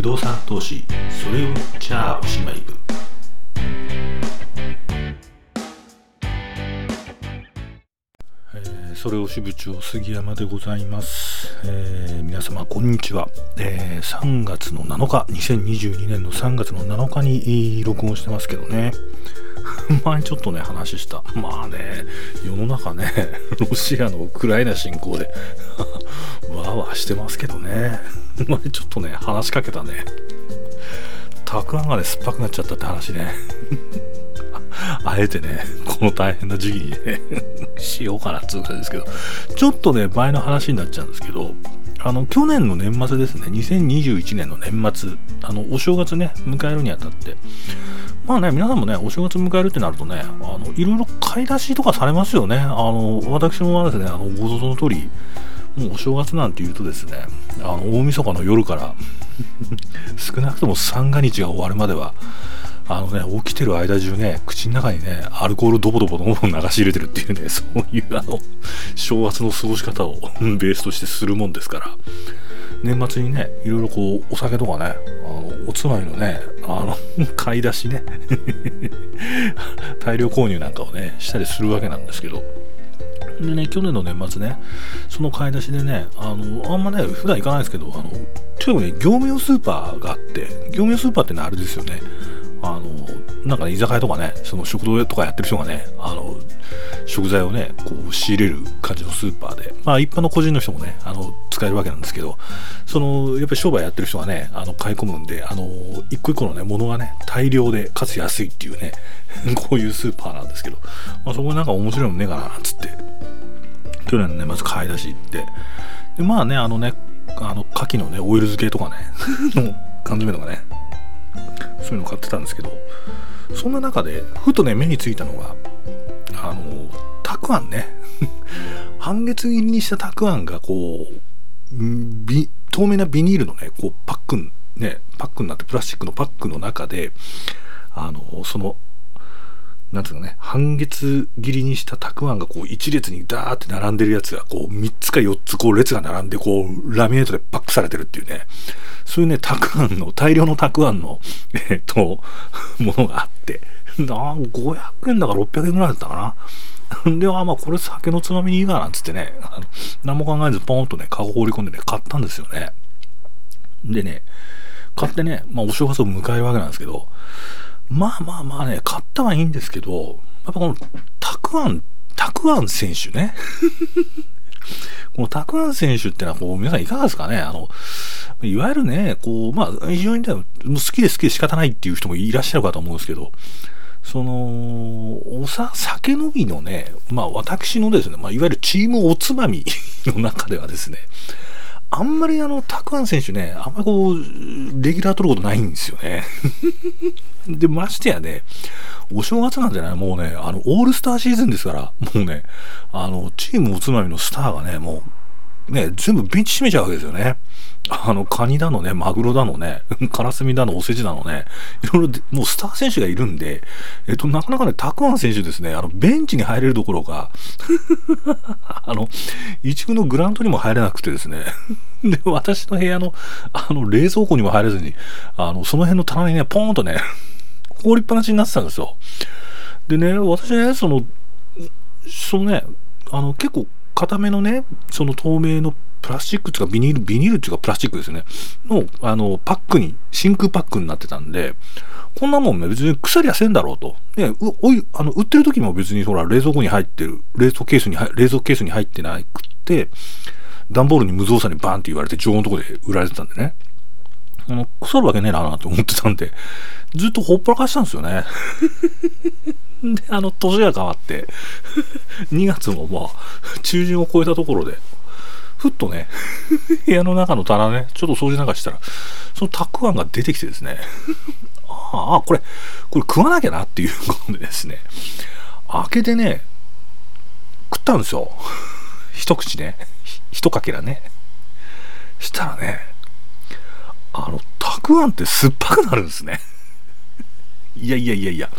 不動産投資それをじゃあおしまい部えそれを支部長杉山でございます、えー皆様こんにちは、えー3月の7日2022年の3月の7日に録音してますけどね。前ちょっとね話した。まあね世の中ねロシアのウクライナ侵攻で。してますけどね。前ちょっとね話しかけたね。たくあんがね酸っぱくなっちゃったって話ね。あえてね、この大変な時期にね、しようかなっつう感じですけど、ちょっとね、前の話になっちゃうんですけど、あの、去年の年末ですね、2021年の年末、あの、お正月ね、迎えるにあたって、まあね、皆さんもね、お正月迎えるってなるとね、あの、いろいろ買い出しとかされますよね。あの、私もですね、あの、ご存知の通り、もうお正月なんて言うとですね、あの、大晦日の夜から、少なくとも三が日が終わるまでは、あのね、起きてる間中ね、口の中にね、アルコールドボドボどんどん流し入れてるっていうね、そういうあの、正月の過ごし方を ベースとしてするもんですから、年末にね、いろいろこう、お酒とかね、あの、おつまみのね、あの、買い出しね、大量購入なんかをね、したりするわけなんですけど、でね、去年の年末ね、その買い出しでね、あの、あんまね、普段行かないですけど、あの、近くに業務用スーパーがあって、業務用スーパーってのはあれですよね、あの、なんかね、居酒屋とかね、その食堂とかやってる人がね、あの、食材をね、こう仕入れる感じのスーパーで、まあ一般の個人の人もね、あの、使えるわけなんですけど、その、やっぱり商売やってる人がね、あの、買い込むんで、あの、一個一個のね、物がね、大量で、かつ安いっていうね、こういうスーパーなんですけど、まあそこになんか面白いものねえかな、つって、去年のね、まず買い出し行って、で、まあね、あのね、あの、牡蠣のね、オイル漬けとかね、の缶詰とかね、そういうの買ってたんですけど、そんな中で、ふとね、目についたのが、あの、たくあんね。半月切りにしたたくあんが、こう、透明なビニールのね、こう、パックン、ね、パックになって、プラスチックのパックの中で、あの、その、なんつうのね、半月切りにしたたくあんがこう一列にダーって並んでるやつがこう3つか4つこう列が並んでこうラミネートでパックされてるっていうね、そういうね、たくあんの、大量のたくあんの、えっと、ものがあって、な500円だか600円ぐらいだったかな。で、あ、まあこれ酒のつまみにいいかなっつってね、あ の何も考えずポーンとね、カゴ放り込んでね、買ったんですよね。でね、買ってね、まあお正月を迎えるわけなんですけど、まあまあまあね、買ったはいいんですけど、やっぱこの、たくあん、たくあん選手ね。このたくあん選手ってのは、こう、皆さんいかがですかね？あの、いわゆるね、こう、まあ、非常にね、も好きで好きで仕方ないっていう人もいらっしゃるかと思うんですけど、その、おさ、酒飲みのね、まあ私のですね、まあいわゆるチームおつまみの中ではですね、あんまりあの、たくあん選手ね、あんまりこう、レギュラー取ることないんですよね。で、ましてやね、お正月なんじゃない？もうね、あの、オールスターシーズンですから、もうね、あの、チームおつまみのスターがね、もう、ね、全部ベンチ閉めちゃうわけですよね。あの、カニだのね、マグロだのね、カラスミだの、おせちだのね、いろいろ、もうスター選手がいるんで、えっと、なかなかね、たくあん選手ですね、あの、ベンチに入れるどころか、あの、一軍のグラウンドにも入れなくてですね、で、私の部屋の、あの、冷蔵庫にも入れずに、あの、その辺の棚にね、ポーンとね、放りっぱなしになってたんですよ。でね、私ね、その、そのね、あの、結構、固めのね、その透明のプラスチックっていうかビニール、ビニールっていうかプラスチックですね。の、あの、パックに、真空パックになってたんで、こんなもんね、別に腐りはせんだろうと。ね、うおい、あの、売ってる時も別にほら、冷蔵庫に入ってる、冷蔵ケースに、冷蔵ケースに入ってなくって、段ボールに無造作にバーンって言われて常温のとこで売られてたんでね。あの、腐るわけねえなーって思ってたんで、ずっとほっぽらかしたんですよね。で、あの、年が変わって、2月もまあ、中旬を超えたところで、ふっとね、部屋の中の棚ね、ちょっと掃除なんかしたら、そのたくあんが出てきてですね、ああ、これ、これ食わなきゃなっていうことでですね、開けてね、食ったんですよ。一口ね、一かけらね。したらね、あの、たくあんって酸っぱくなるんですね。いやいやいやいや、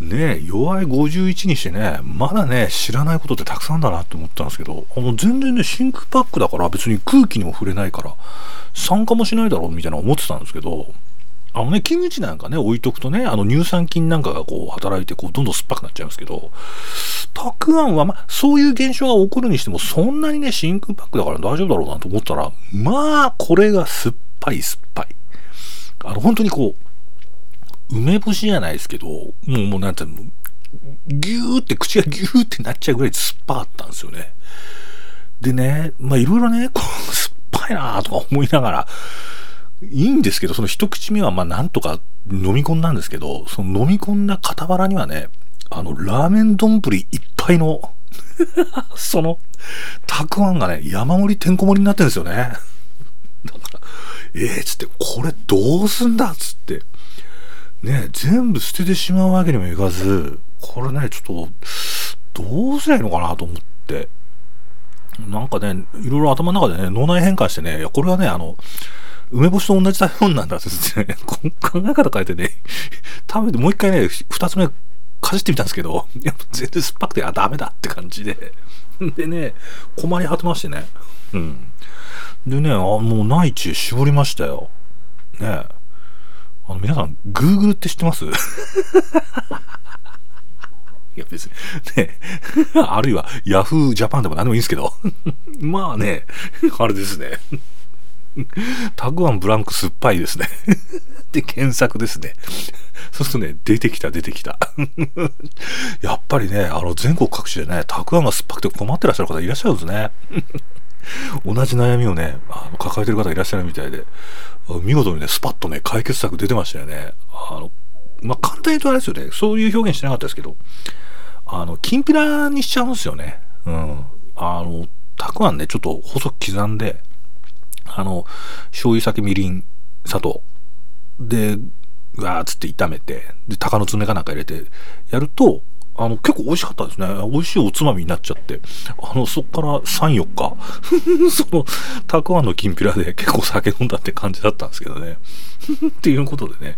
ね弱い51にしてね、まだね、知らないことってたくさんだなって思ったんですけど、あの全然ね、真空パックだから別に空気にも触れないから、酸化もしないだろうみたいな思ってたんですけど、あのね、キムチなんかね、置いとくとね、あの乳酸菌なんかがこう働いて、こう、どんどん酸っぱくなっちゃいますけど、たくあんは、ま、そういう現象が起こるにしても、そんなにね、真空パックだから大丈夫だろうなと思ったら、まあ、これが酸っぱい酸っぱい。あの、本当にこう、梅干しじゃないですけど、もう、もうなんていうの、ギューって口がギューってなっちゃうぐらい酸っぱかったんですよね。でね、まあいろいろね、こう酸っぱいなとか思いながら、いいんですけど、その一口目はまあなんとか飲み込んだんですけど、その飲み込んだ傍らにはね、あの、ラーメン丼いっぱいの その、たくあんがね、山盛りてんこ盛りになってるんですよね。だから、えー、つって、これどうすんだっつって、ね、全部捨ててしまうわけにもいかず、これね、ちょっと、どうすりゃいいのかなと思って、なんかね、いろいろ頭の中でね、脳内変換してね、いや、これはね、あの、梅干しと同じ食べ物なんだってってね、考え方変えてね、食べてもう一回ね、二つ目かじってみたんですけど、やっぱ全然酸っぱくて、あ、ダメだって感じで。でね、困り果てましてね。うん。でね、あもう内地絞りましたよ。ねあの、皆さん、Google って知ってます？いや別に、ね、あるいは Yahoo Japan でも何でもいいんですけど、まあね、あれですね。タグワンブランク酸っぱいですねで、検索ですね。そうするとね、出てきた、出てきた。やっぱりね、あの、全国各地でね、たくあんが酸っぱくて困ってらっしゃる方いらっしゃるんですね。同じ悩みをね、あの抱えてる方いらっしゃるみたいで、見事にね、スパッとね、解決策出てましたよね。あの、まあ、簡単に言うとあれですよね、そういう表現してなかったですけど、あの、きんぴらにしちゃうんですよね。うん。あの、たくあんね、ちょっと細く刻んで、あの、醤油、酒、みりん、砂糖。で、わーっつって炒めて、で、鷹の爪かなんか入れてやると、あの、結構美味しかったですね。美味しいおつまみになっちゃって。あの、そっから3、4日、その、たくあんのきんぴらで 結構酒飲んだって感じだったんですけどね。っていうことでね、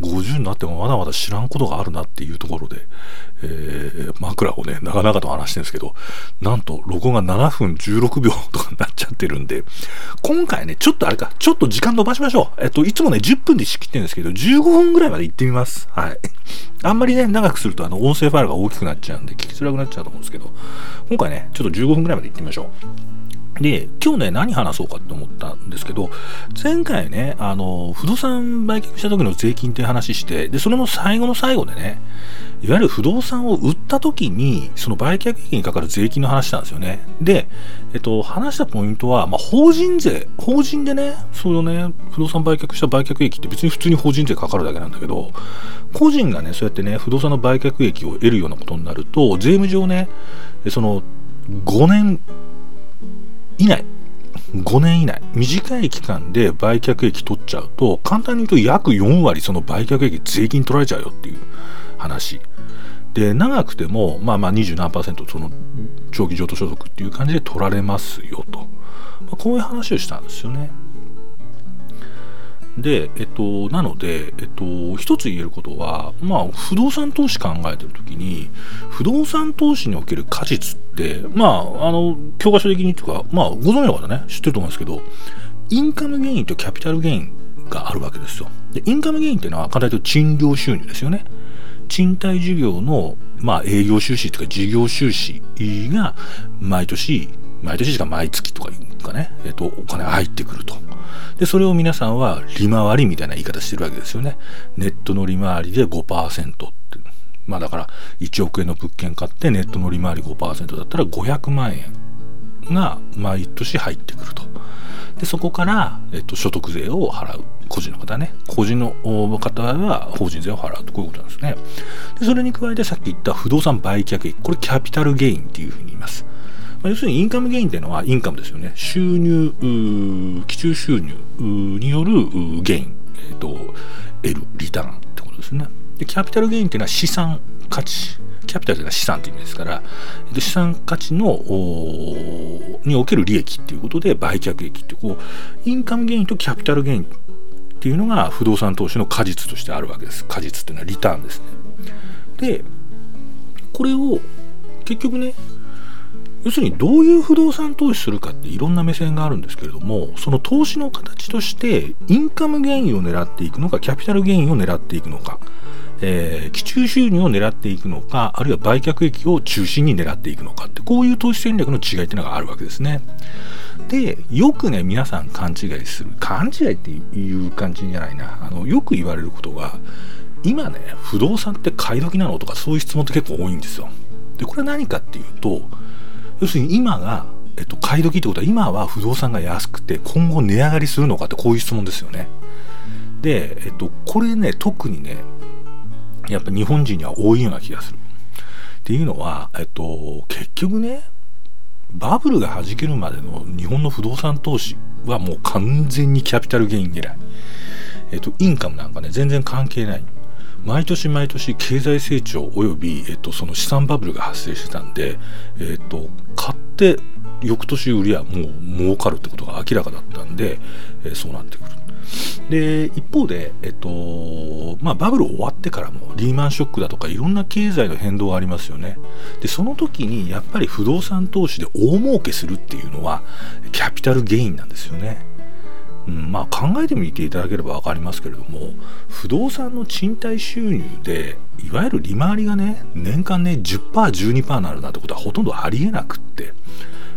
50になってもまだまだ知らんことがあるなっていうところで、えー、枕をね、長々と話してるんですけど、なんと、録音が7分16秒とかになっちゃってるんで、今回ね、ちょっとあれか、ちょっと時間伸ばしましょう。えっと、いつもね、10分で仕切ってるんですけど、15分ぐらいまで行ってみます。はい。あんまりね、長くすると、あの、音声ファイルが大きくなっちゃうんで、聞きづらくなっちゃうと思うんですけど、今回ね、ちょっと15分ぐらいまで行ってみましょう。で、今日ね、何話そうかって思ったんですけど、前回ね、あの、不動産売却した時の税金っていう話して、で、それの最後の最後でね、いわゆる不動産を売った時に、その売却益にかかる税金の話なんですよね。で、えっと、話したポイントは、まあ、法人税、法人でね、そのね、不動産売却した売却益って別に普通に法人税かかるだけなんだけど、個人がね、そうやってね、不動産の売却益を得るようなことになると、税務上ね、その、5年以内、5年以内、短い期間で売却益取っちゃうと、簡単に言うと約4割その売却益税金取られちゃうよっていう話。で、長くても、まあまあ20何パーセントその長期譲渡所得っていう感じで取られますよと。まあ、こういう話をしたんですよね。で、えっと、なので、えっと、一つ言えることは、まあ、不動産投資考えてるときに、不動産投資における果実って、まあ、あの、教科書的にっていうか、まあ、ご存知の方ね、知ってると思うんですけど、インカムゲインとキャピタルゲインがあるわけですよ。で、インカムゲインっていうのは、簡単に言うと賃料収入ですよね。賃貸事業の、まあ、営業収支というか事業収支が毎年、毎年しか毎月とかいうかね、えっと、お金入ってくると。で、それを皆さんは利回りみたいな言い方してるわけですよね。ネットの利回りで5%って。まあだから1億円の物件買ってネットの利回り5%だったら500万円が毎年入ってくると。で、そこから、えっと、所得税を払う。個人の方ね。個人の方は法人税を払うと。こういうことなんですね。で、それに加えてさっき言った不動産売却益。これキャピタルゲインっていうふうに言います。まあ、要するにインカムゲインっていうのはインカムですよね。収入、基中収入によるゲイン、えーと、得るリターンってことですね。で、キャピタルゲインっていうのは資産価値。キャピタルというのは資産という意味ですから、資産価値のにおける利益っていうことで売却益ってこう、インカムゲインとキャピタルゲインっていうのが不動産投資の果実としてあるわけです。果実っていうのはリターンですね。でこれを結局ね要するにどういう不動産投資するかっていろんな目線があるんですけれどもその投資の形としてインカムゲインを狙っていくのかキャピタルゲインを狙っていくのか、えー、基中収入を狙っていくのかあるいは売却益を中心に狙っていくのかってこういう投資戦略の違いっていうのがあるわけですね。でよくね皆さん勘違いする勘違いっていう感じじゃないなあのよく言われることが今ね不動産って買い時なのとかそういう質問って結構多いんですよ。でこれは何かっていうと要するに今が、えっと、買い時ってことは今は不動産が安くて今後値上がりするのかってこういう質問ですよね。で、えっと、これね特にねやっぱ日本人には多いような気がする。っていうのは、えっと、結局ねバブルが弾けるまでの日本の不動産投資はもう完全にキャピタルゲイン狙い。えっと、インカムなんかね全然関係ない。毎年毎年経済成長および、えっと、その資産バブルが発生してたんで、えっと、買って翌年売りはもう儲かるってことが明らかだったんで、えー、そうなってくる。で一方で、えっとまあ、バブル終わってからもリーマンショックだとかいろんな経済の変動がありますよねでその時にやっぱり不動産投資で大儲けするっていうのはキャピタルゲインなんですよねうん、まあ考えてみていただければ分かりますけれども不動産の賃貸収入でいわゆる利回りがね年間ね 10%12% になるなんてことはほとんどありえなくって、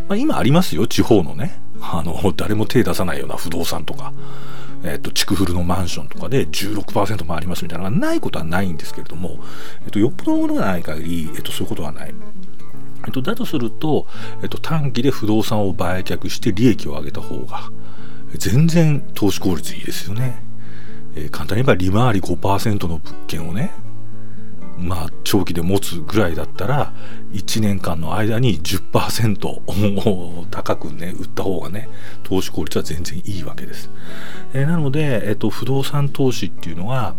まあ、今ありますよ地方のねあの誰も手出さないような不動産とか。えっと、築古のマンションとかで16%もありますみたいなのがないことはないんですけれども、えっと、よっぽどのものがない限り、えっと、そういうことはない。えっと、だとすると、えっと、短期で不動産を売却して利益を上げた方が、全然投資効率いいですよね。えー、簡単に言えば利回り5%の物件をね、まあ長期で持つぐらいだったら1年間の間に10% 高くね売った方がね投資効率は全然いいわけです。えー、なので、えーと、不動産投資っていうのが、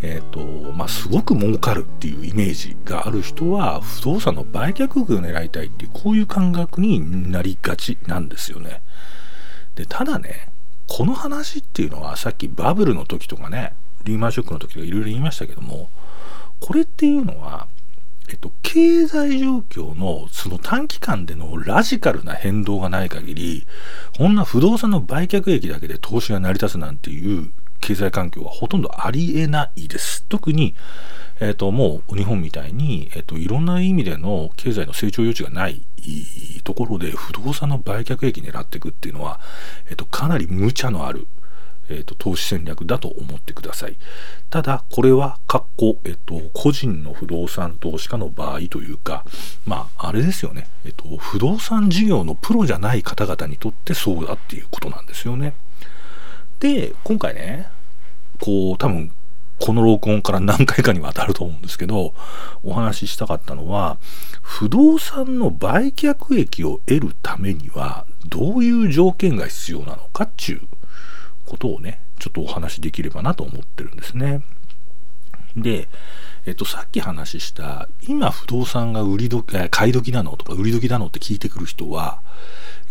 えーとまあ、すごく儲かるっていうイメージがある人は不動産の売却額を狙いたいっていうこういう感覚になりがちなんですよね。でただねこの話っていうのはさっきバブルの時とかねリーマンショックの時とかいろいろ言いましたけどもこれっていうのは、えっと、経済状況のその短期間でのラジカルな変動がない限りこんな不動産の売却益だけで投資が成り立つなんていう経済環境はほとんどありえないです。特に、えっと、もう日本みたいに、えっと、いろんな意味での経済の成長余地がないところで不動産の売却益狙っていくっていうのは、えっと、かなり無茶のある、えっと、投資戦略だと思ってください。ただ、これは、かっこ、えっと、個人の不動産投資家の場合というか、まあ、あれですよね。えっと、不動産事業のプロじゃない方々にとってそうだっていうことなんですよね。で、今回ね、こう、多分、この録音から何回かにわたると思うんですけど、お話ししたかったのは、不動産の売却益を得るためには、どういう条件が必要なのかっていうことをね、ちょっとお話しできればなと思ってるんですね。で、えっと、さっき話した、今不動産が売り時、買い時なのとか売り時なのって聞いてくる人は、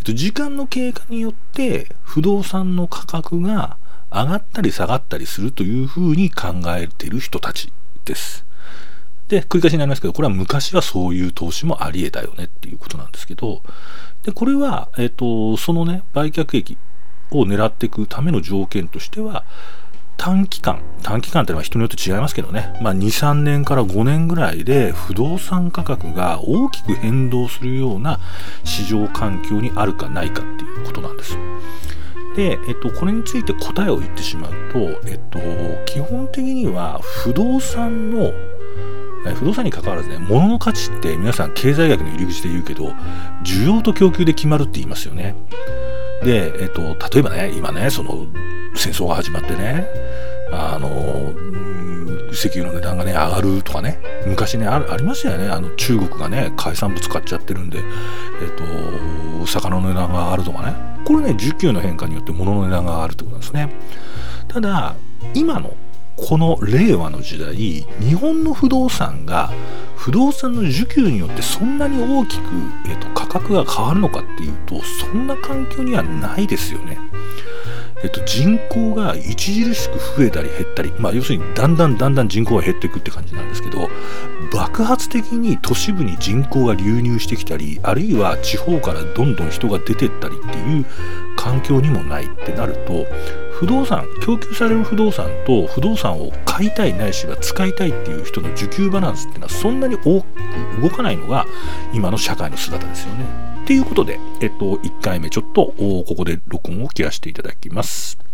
えっと、時間の経過によって不動産の価格が上がったり下がったりするというふうに考えている人たちです。で、繰り返しになりますけど、これは昔はそういう投資もあり得たよねっていうことなんですけど、で、これは、えっ、と、そのね、売却益を狙っていくための条件としては、短期間、短期間っていうのは人によって違いますけどね、まあ、2、3年から5年ぐらいで不動産価格が大きく変動するような市場環境にあるかないかっていうことなんです。で、えっと、これについて答えを言ってしまうと、えっと、基本的には不動産の不動産に関わらずね、物の価値って皆さん経済学の入り口で言うけど、需要と供給で決まるって言いますよね。で、えっと、例えばね、今ね、その戦争が始まってね、あの、石油の値段がね、上がるとかね、昔ね、あありましたよね、あの中国がね、海産物買っちゃってるんで、えっと、魚の値段が上がるとかね、これね、需給の変化によって物の値段が上がるってことなんですね。ただ、今のこの令和の時代日本の不動産が不動産の需給によってそんなに大きく、えーと、価格が変わるのかっていうとそんな環境にはないですよね。えっと、人口が著しく増えたり減ったり、まあ、要するにだんだんだんだん人口が減っていくって感じなんですけど爆発的に都市部に人口が流入してきたりあるいは地方からどんどん人が出てったりっていう環境にもないってなると不動産供給される不動産と不動産を買いたいないしは使いたいっていう人の需給バランスっていうのはそんなに多く動かないのが今の社会の姿ですよね。ということで、えっと、1回目ちょっとここで録音を切らしていただきます。